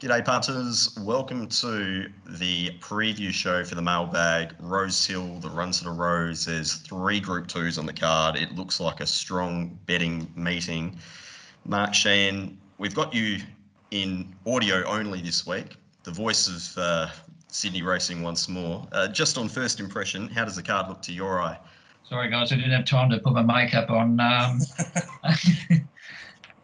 G'day, punters. Welcome to the preview show for the mailbag. Rose Hill, the run to the Rose. There's three Group 2s on the card. It looks like a strong betting meeting. Mark Sheehan, we've got you in audio only this week, the voice of uh, Sydney Racing once more. Uh, just on first impression, how does the card look to your eye? Sorry, guys, I didn't have time to put my makeup on. Um,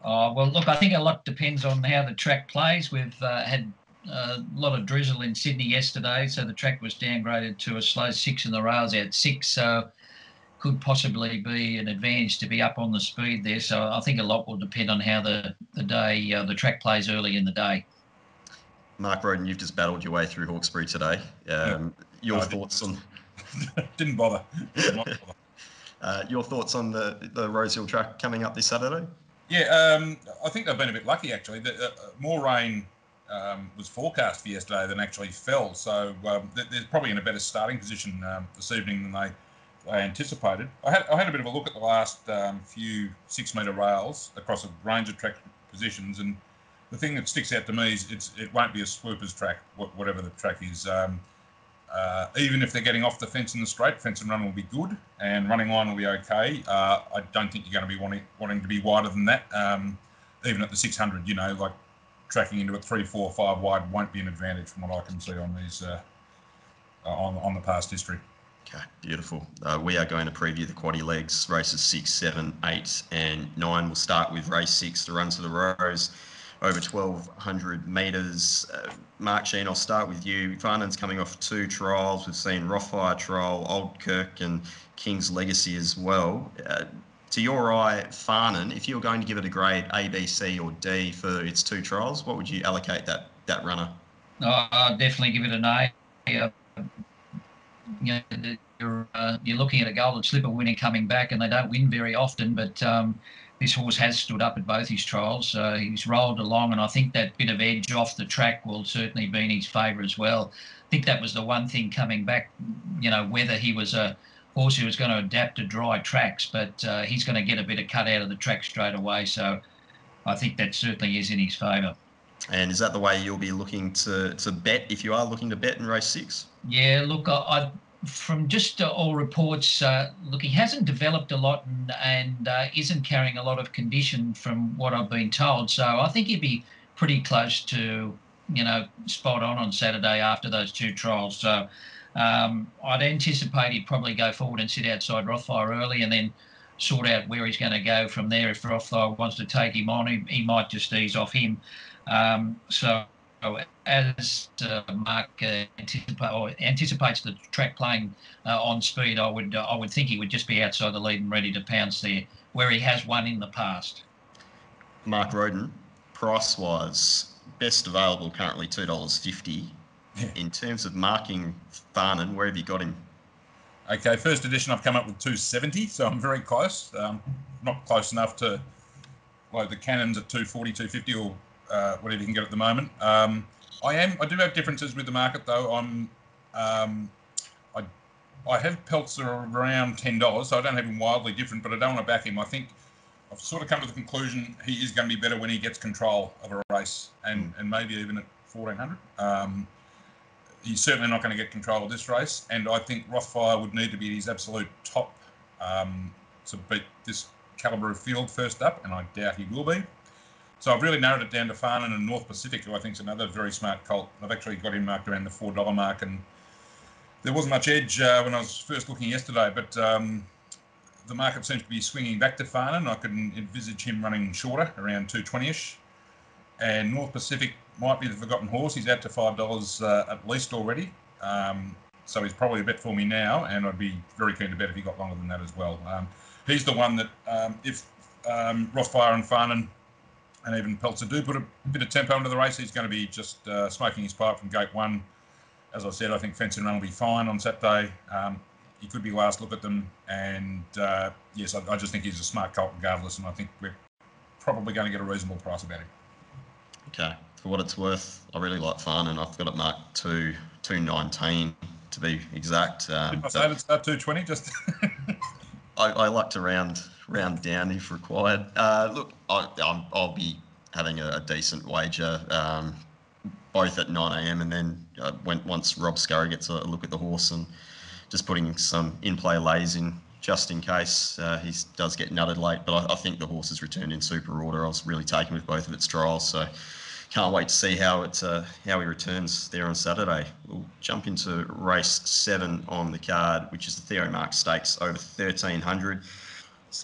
oh, well, look, I think a lot depends on how the track plays. We've uh, had a lot of drizzle in Sydney yesterday, so the track was downgraded to a slow six in the rails out six. So could possibly be an advantage to be up on the speed there. So I think a lot will depend on how the the day uh, the track plays early in the day. Mark Roden, you've just battled your way through Hawkesbury today. Um, your no, thoughts on? didn't bother. Did bother. Uh, your thoughts on the the Rosehill track coming up this Saturday? Yeah, um, I think they've been a bit lucky actually. The, uh, more rain um, was forecast for yesterday than actually fell, so um, they're probably in a better starting position um, this evening than they I anticipated. I had, I had a bit of a look at the last um, few six metre rails across a range of track positions, and the thing that sticks out to me is it won't be a swoopers track, whatever the track is. Um, uh, even if they're getting off the fence in the straight, fence and run will be good, and running line will be okay. Uh, I don't think you're going to be wanting wanting to be wider than that. Um, even at the 600, you know, like tracking into a three, four, five wide won't be an advantage from what I can see on these uh, on on the past history. Okay, beautiful. Uh, we are going to preview the quaddy legs, races six, seven, eight, and nine. We'll start with race six, the run to the Rose, over 1,200 metres. Uh, Mark Sheehan, I'll start with you. Farnan's coming off two trials. We've seen Rothfire trial, Old Kirk, and King's Legacy as well. Uh, to your eye, Farnan, if you were going to give it a grade A, B, C, or D for its two trials, what would you allocate that that runner? Oh, I'd definitely give it an A. Uh, you know, you're uh, you're looking at a golden slipper winner coming back, and they don't win very often. But um, this horse has stood up at both his trials. Uh, he's rolled along, and I think that bit of edge off the track will certainly be in his favour as well. I think that was the one thing coming back. You know, whether he was a horse who was going to adapt to dry tracks, but uh, he's going to get a bit of cut out of the track straight away. So I think that certainly is in his favour. And is that the way you'll be looking to, to bet if you are looking to bet in race six? Yeah, look, I, I from just uh, all reports, uh, look, he hasn't developed a lot and, and uh, isn't carrying a lot of condition from what I've been told. So I think he'd be pretty close to, you know, spot on on Saturday after those two trials. So um, I'd anticipate he'd probably go forward and sit outside Rothfire early and then sort out where he's going to go from there. If Rothfire wants to take him on, he, he might just ease off him. Um, so as uh, Mark uh, anticipa- anticipates the track playing uh, on speed, I would uh, I would think he would just be outside the lead and ready to pounce there, where he has won in the past. Mark Roden, price wise, best available currently two dollars fifty. In terms of marking Farnan, where have you got him? Okay, first edition I've come up with 270, so I'm very close. Um, not close enough to like the Cannons at 240, 250, or uh, whatever you can get at the moment. Um, I am. I do have differences with the market though. I'm. Um, I I have Peltzer around ten dollars, so I don't have him wildly different, but I don't want to back him. I think I've sort of come to the conclusion he is going to be better when he gets control of a race, and and maybe even at fourteen hundred. Um, he's certainly not going to get control of this race, and I think Rothfire would need to be his absolute top um, to beat this calibre of field first up, and I doubt he will be. So I've really narrowed it down to Farnan and North Pacific, who I think is another very smart colt. I've actually got him marked around the four dollar mark, and there wasn't much edge uh, when I was first looking yesterday, but um, the market seems to be swinging back to Farnan. I could envisage him running shorter, around 220ish. And North Pacific might be the forgotten horse. He's out to five dollars uh, at least already. Um, so he's probably a bet for me now, and I'd be very keen to bet if he got longer than that as well. Um, he's the one that um, if um, Rothfire and Farnan and even Peltzer do put a bit of tempo into the race. He's going to be just uh, smoking his pipe from gate one. As I said, I think Fence and Run will be fine on Saturday. Um, he could be last look at them, and uh, yes, I, I, just think he's a smart colt regardless, and I think we're probably going to get a reasonable price about him. Okay, for what it's worth, I really like Fun, and I've got it marked to two nineteen to be exact. Um, Did I say it's at two twenty? Just I, I like to round round down if required. Uh, look, I, will be having a, a, decent wager. Um, both at 9 a.m. and then uh, when, once Rob Scurry gets a look at the horse and just putting some in-play lays in just in case uh, he does get nutted late. But I, I, think the horse has returned in super order. I was really taken with both of its trials, so can't wait to see how it uh, how he returns there on Saturday. We'll jump into race seven on the card, which is the Theo Marks Stakes over 1300.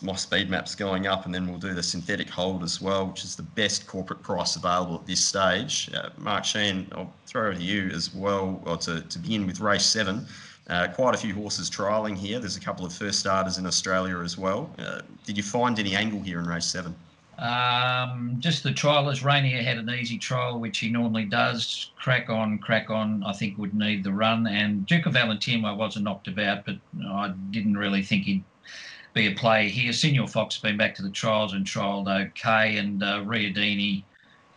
My speed map's going up, and then we'll do the synthetic hold as well, which is the best corporate price available at this stage. Uh, Mark Sheehan, I'll throw it to you as well, or to, to begin with race seven. Uh, quite a few horses trialling here. There's a couple of first starters in Australia as well. Uh, did you find any angle here in race seven? Um, just the trialers. Rainier had an easy trial, which he normally does. Crack on, crack on. I think would need the run. And Duke of Valentino wasn't knocked about, but I didn't really think he'd be a player here. Senior Fox has been back to the trials and trialled okay, and uh, Riodini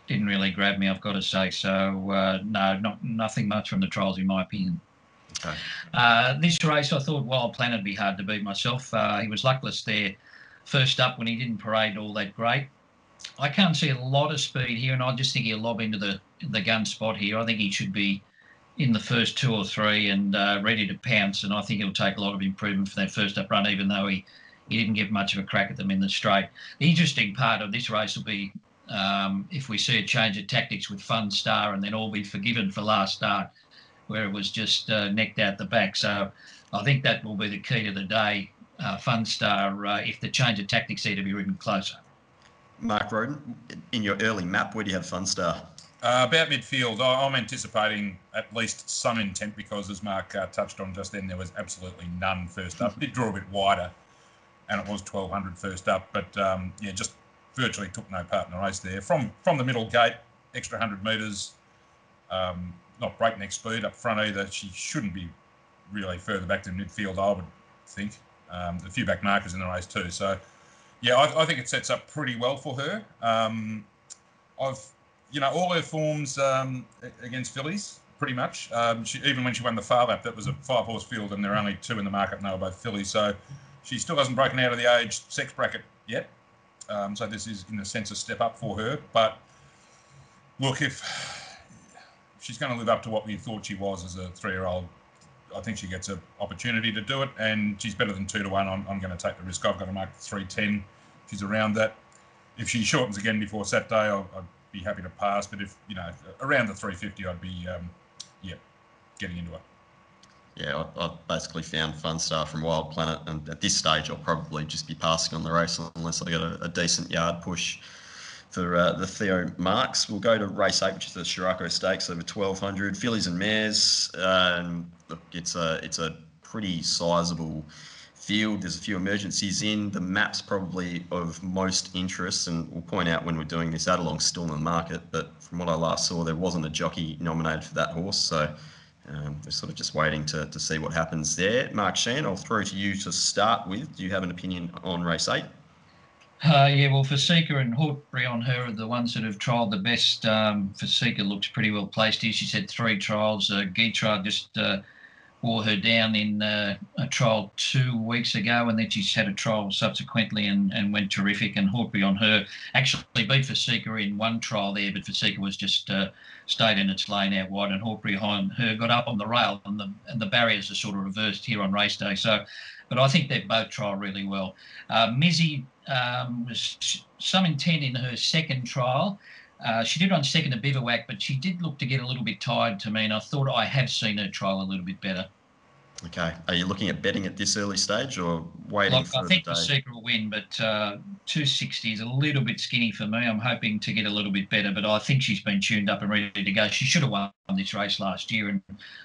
didn't really grab me. I've got to say. So uh, no, not nothing much from the trials, in my opinion. Okay. Uh, this race, I thought Wild Planet would be hard to beat myself. Uh, he was luckless there first up when he didn't parade all that great. I can't see a lot of speed here, and I just think he'll lob into the the gun spot here. I think he should be in the first two or three and uh, ready to pounce, and I think it'll take a lot of improvement for that first up run, even though he, he didn't get much of a crack at them in the straight. The interesting part of this race will be um, if we see a change of tactics with Funstar and then all be forgiven for last start where it was just uh, necked out the back. So I think that will be the key to the day. Uh, Funstar, uh, if the change of tactics need to be ridden closer. Mark Roden, in your early map, where do you have Funstar? Uh, about midfield, I'm anticipating at least some intent because, as Mark uh, touched on just then, there was absolutely none first up. It did draw a bit wider, and it was 1200 first up, but um, yeah, just virtually took no part in the race there. From from the middle gate, extra 100 metres, um, not breakneck speed up front either. She shouldn't be really further back to midfield, I would think. Um, a few back markers in the race too. So, yeah, I, I think it sets up pretty well for her. Um, I've, you know, all her forms um, against fillies, pretty much. Um, she, even when she won the Phar Lap, that was a five horse field, and there are only two in the market now, both fillies. So, she still hasn't broken out of the age sex bracket yet. Um, so this is, in a sense, a step up for her. But look, if she's going to live up to what we thought she was as a three-year-old. I think she gets an opportunity to do it, and she's better than two to one. I'm, I'm going to take the risk. I've got to mark three ten. She's around that. If she shortens again before Saturday, I'll, I'd be happy to pass. But if you know around the 350, I'd be um, yeah getting into it. Yeah, I, have basically found Funstar from Wild Planet, and at this stage, I'll probably just be passing on the race unless I get a, a decent yard push for uh, the Theo Marks. We'll go to race eight, which is the Sheraco Stakes over 1200 fillies and mares. Um, look, it's a it's a pretty sizable field. There's a few emergencies in. The map's probably of most interest, and we'll point out when we're doing this. Adelong's still in the market, but from what I last saw, there wasn't a jockey nominated for that horse. So um, we're sort of just waiting to, to see what happens there. Mark Sheehan, I'll throw to you to start with. Do you have an opinion on race eight? Uh, yeah, well, Fasika and Hortbury on her are the ones that have trialled the best. Um, Fasika looks pretty well placed here. She's had three trials. Uh, Gytrash just uh, wore her down in uh, a trial two weeks ago, and then she's had a trial subsequently and, and went terrific. And Hortbury on her actually beat Fasika in one trial there, but Fasika was just uh, stayed in its lane out wide, and Hortbury on her got up on the rail, and the and the barriers are sort of reversed here on race day. So, but I think they both trial really well. Uh, Mizzy um, was some intent in her second trial. Uh, she did run second to Bivouac, but she did look to get a little bit tired to me, and I thought I have seen her trial a little bit better. Okay. Are you looking at betting at this early stage or waiting Look, for I think the, the secret will win, but uh, 260 is a little bit skinny for me. I'm hoping to get a little bit better, but I think she's been tuned up and ready to go. She should have won this race last year, and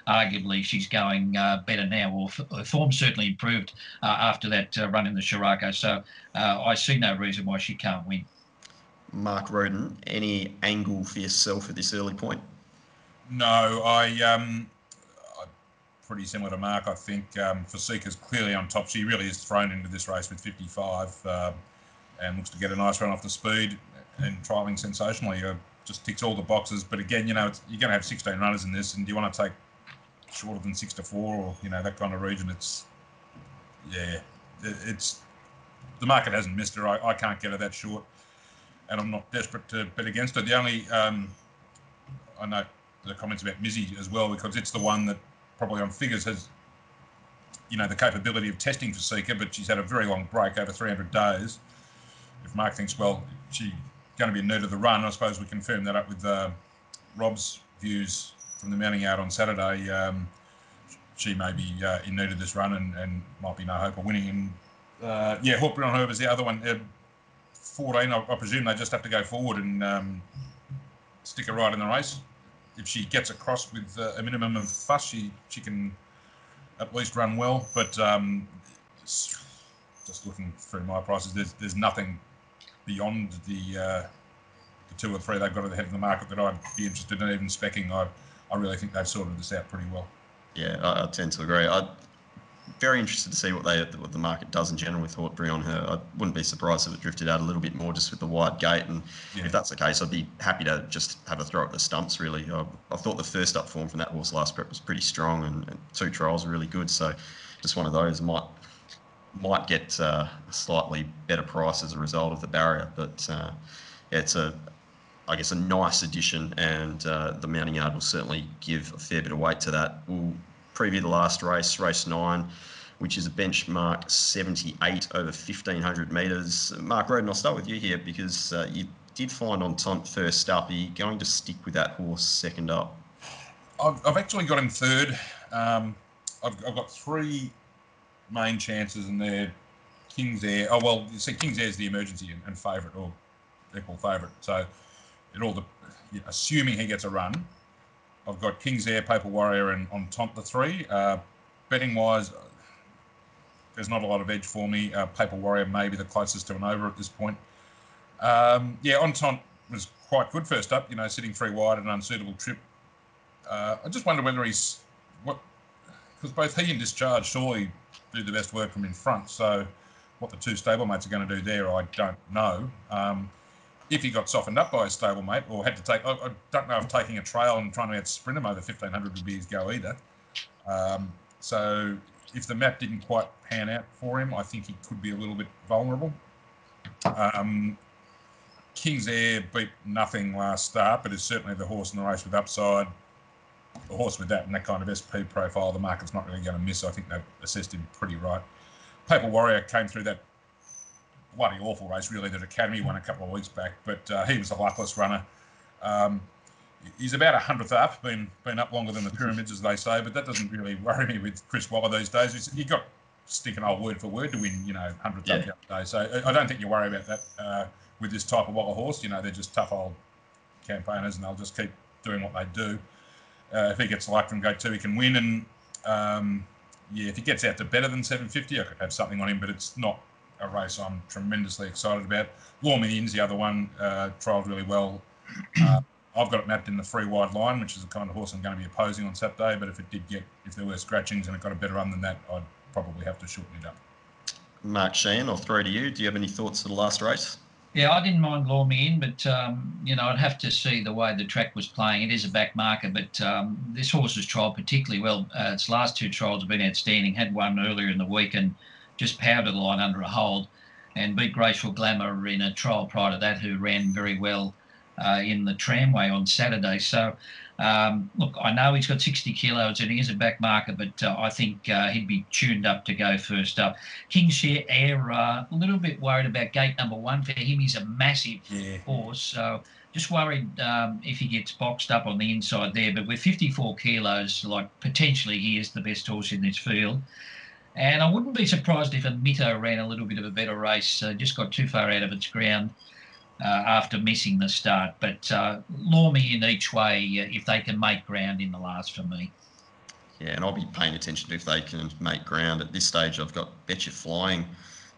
arguably she's going uh, better now. Or her form certainly improved uh, after that uh, run in the Sheraco. So uh, I see no reason why she can't win. Mark Roden, any angle for yourself at this early point? No, I um, pretty similar to Mark. I think um, Fasika's clearly on top. She really is thrown into this race with 55 um, and looks to get a nice run off the speed and trialling sensationally. Uh, just ticks all the boxes. But again, you know, you're going to have 16 runners in this, and do you want to take shorter than six to four or you know that kind of region? It's yeah, it, it's the market hasn't missed her. I, I can't get her that short, and I'm not desperate to bet against her. The only um, I know the comments about Mizzy as well because it's the one that probably on figures has, you know, the capability of testing Fasika, but she's had a very long break over 300 days. If Mark thinks, well, she's going to be in need of the run, I suppose we confirm that up with uh, Rob's views from the mounting out on Saturday. Um, she may be uh, in need of this run and, and might be no hope of winning. And uh, yeah, Hawkbury on her was the other one. Uh, 14, I, I, presume they just have to go forward and um, stick her right in the race. If she gets across with uh, a minimum of fuss, she, she can at least run well. But um, just looking through my prices, there's there's nothing beyond the, uh, the two or three they've got at the head of the market that I'd be interested in even specking. I, I really think they've sorted this out pretty well. Yeah, I, I tend to agree. I very interested to see what they what the market does in general with Hawkbury on her. I wouldn't be surprised if it drifted out a little bit more just with the wide gate. And yeah. if that's the case, I'd be happy to just have a throw at the stumps. Really, I, I thought the first up form from that horse last prep was pretty strong, and, and two trials were really good. So just one of those might might get uh, a slightly better price as a result of the barrier. But uh, it's a I guess a nice addition, and uh, the mounting yard will certainly give a fair bit of weight to that. We'll preview the last race, race nine, which is a benchmark 78 over 1500 metres. Mark Roden, I'll start with you here because uh, you did find on Tont first up. Are you going to stick with that horse second up? I've, I've actually got him third. Um, I've, I've, got three main chances, and they're King's Air. Oh, well, you see, King's Air is the emergency and, and favourite, or equal favourite. So it all, the, assuming he gets a run, I've got King's Air, Paper Warrior, and on Tont the three. Uh, betting wise, there's not a lot of edge for me. Uh, Paper Warrior may be the closest to an over at this point. Um, yeah, on Tont was quite good first up, you know, sitting three wide an unsuitable trip. Uh, I just wonder whether he's what because both he and Discharge surely do the best work from in front. So what the two stablemates are going to do there, I don't know. Um, if he got softened up by a stablemate or had to take, I, I, don't know if taking a trail and trying to out sprint him over 1500 would be his go either. Um, so if the map didn't quite pan out for him, I think he could be a little bit vulnerable. Um, King's Air beat nothing last start, but is certainly the horse in the race with upside. The horse with that and that kind of SP profile, the market's not really going to miss. I think they've assessed him pretty right. Paper Warrior came through that bloody awful race, really, that Academy won a couple of weeks back. But uh, he was a luckless runner. Um, he's about a hundredth up, been been up longer than the pyramids, as they say. But that doesn't really worry me with Chris Waller these days. he got sticking old word for word to win, you know, hundredth yeah. up the other day. So I don't think you worry about that uh, with this type of Waller horse. You know, they're just tough old campaigners, and they'll just keep doing what they do. Uh, if he gets luck from gate two, he can win. And um, yeah, if he gets out to better than 750, I could have something on him, but it's not a race I'm tremendously excited about. Lawman's the other one, uh, trialled really well. Uh, I've got it mapped in the free wide line, which is the kind of horse I'm going to be opposing on Saturday. But if it did get, if there were scratchings and it got a better run than that, I'd probably have to shorten it up. Mark Sheehan, I'll throw to you. Do you have any thoughts for the last race? Yeah, I didn't mind Lawman, but um, you know I'd have to see the way the track was playing. It is a back marker, but um, this horse has trialled particularly well. Uh, its last two trials have been outstanding. Had one earlier in the week and just powdered the line under a hold and beat Graceful Glamour in a trial prior to that, who ran very well uh, in the tramway on Saturday. So, um, look, I know he's got 60 kilos and he is a back marker, but uh, I think uh, he'd be tuned up to go first up. Kingshare Air, uh, a little bit worried about gate number one. For him, he's a massive yeah. horse. So, just worried um, if he gets boxed up on the inside there. But with 54 kilos, like potentially he is the best horse in this field. And I wouldn't be surprised if Mito ran a little bit of a better race, uh, just got too far out of its ground uh, after missing the start. But uh, me in each way uh, if they can make ground in the last for me. Yeah, and I'll be paying attention to if they can make ground. At this stage, I've got Betcha Flying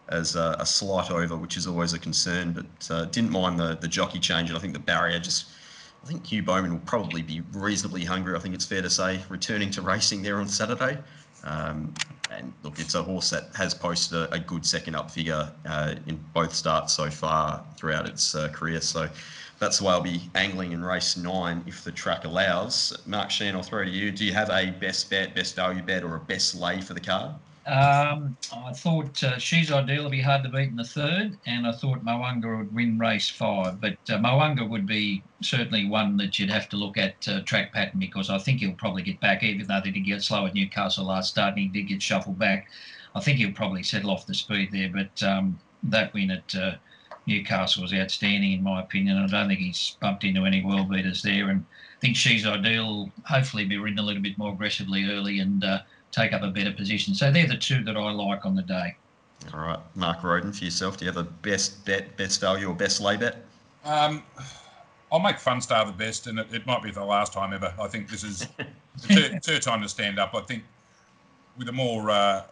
as a, a slight over, which is always a concern, but uh, didn't mind the, the jockey change. And I think the barrier just. I think Hugh Bowman will probably be reasonably hungry. I think it's fair to say, returning to racing there on Saturday. Um, and look, it's a horse that has posted a, a good second up figure uh, in both starts so far throughout its uh, career. So that's why I'll be angling in race nine if the track allows. Mark Sheehan, I'll throw it to you. Do you have a best bet, best value bet, or a best lay for the card? Um, I thought uh, She's Ideal would be hard to beat in the third, and I thought Moanga would win race five. But uh, Moanga would be certainly one that you'd have to look at uh, track pattern because I think he'll probably get back, even though they did get slow at Newcastle last start and he did get shuffled back. I think he'll probably settle off the speed there. But um, that win at uh, Newcastle was outstanding, in my opinion. I don't think he's bumped into any world beaters there. And I think She's Ideal hopefully be ridden a little bit more aggressively early and uh, take up a better position. So they're the two that I like on the day. All right, Mark Roden, for yourself, do you have a best bet, best value, or best lay bet? Um, I'll make Funstar the best, and it, it might be the last time ever. I think this is the third, third time to stand up. I think with a more uh,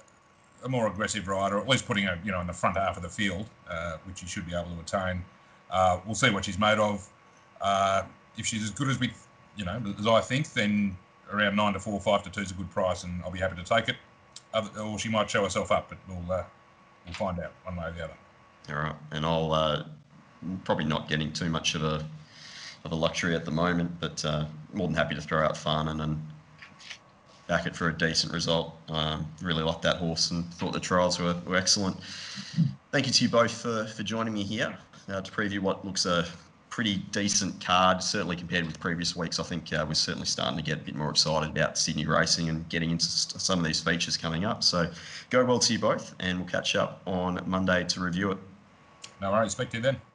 a more aggressive rider, at least putting her, you know, in the front half of the field, uh, which she should be able to attain. Uh, we'll see what she's made of. Uh, if she's as good as we, you know, as I think, then around nine to four, five to two is a good price, and I'll be happy to take it. Other, or she might show herself up, but we'll uh, we'll find out one way or the other. All right, and I'll uh, probably not getting too much of a of a luxury at the moment, but uh, more than happy to throw out Farnan and back it for a decent result. Um, really liked that horse and thought the trials were, were excellent. Thank you to you both for, for joining me here uh, to preview what looks a pretty decent card, certainly compared with previous weeks. I think uh, we're certainly starting to get a bit more excited about Sydney racing and getting into some of these features coming up. So go well to you both, and we'll catch up on Monday to review it. No worries. Speak to you then.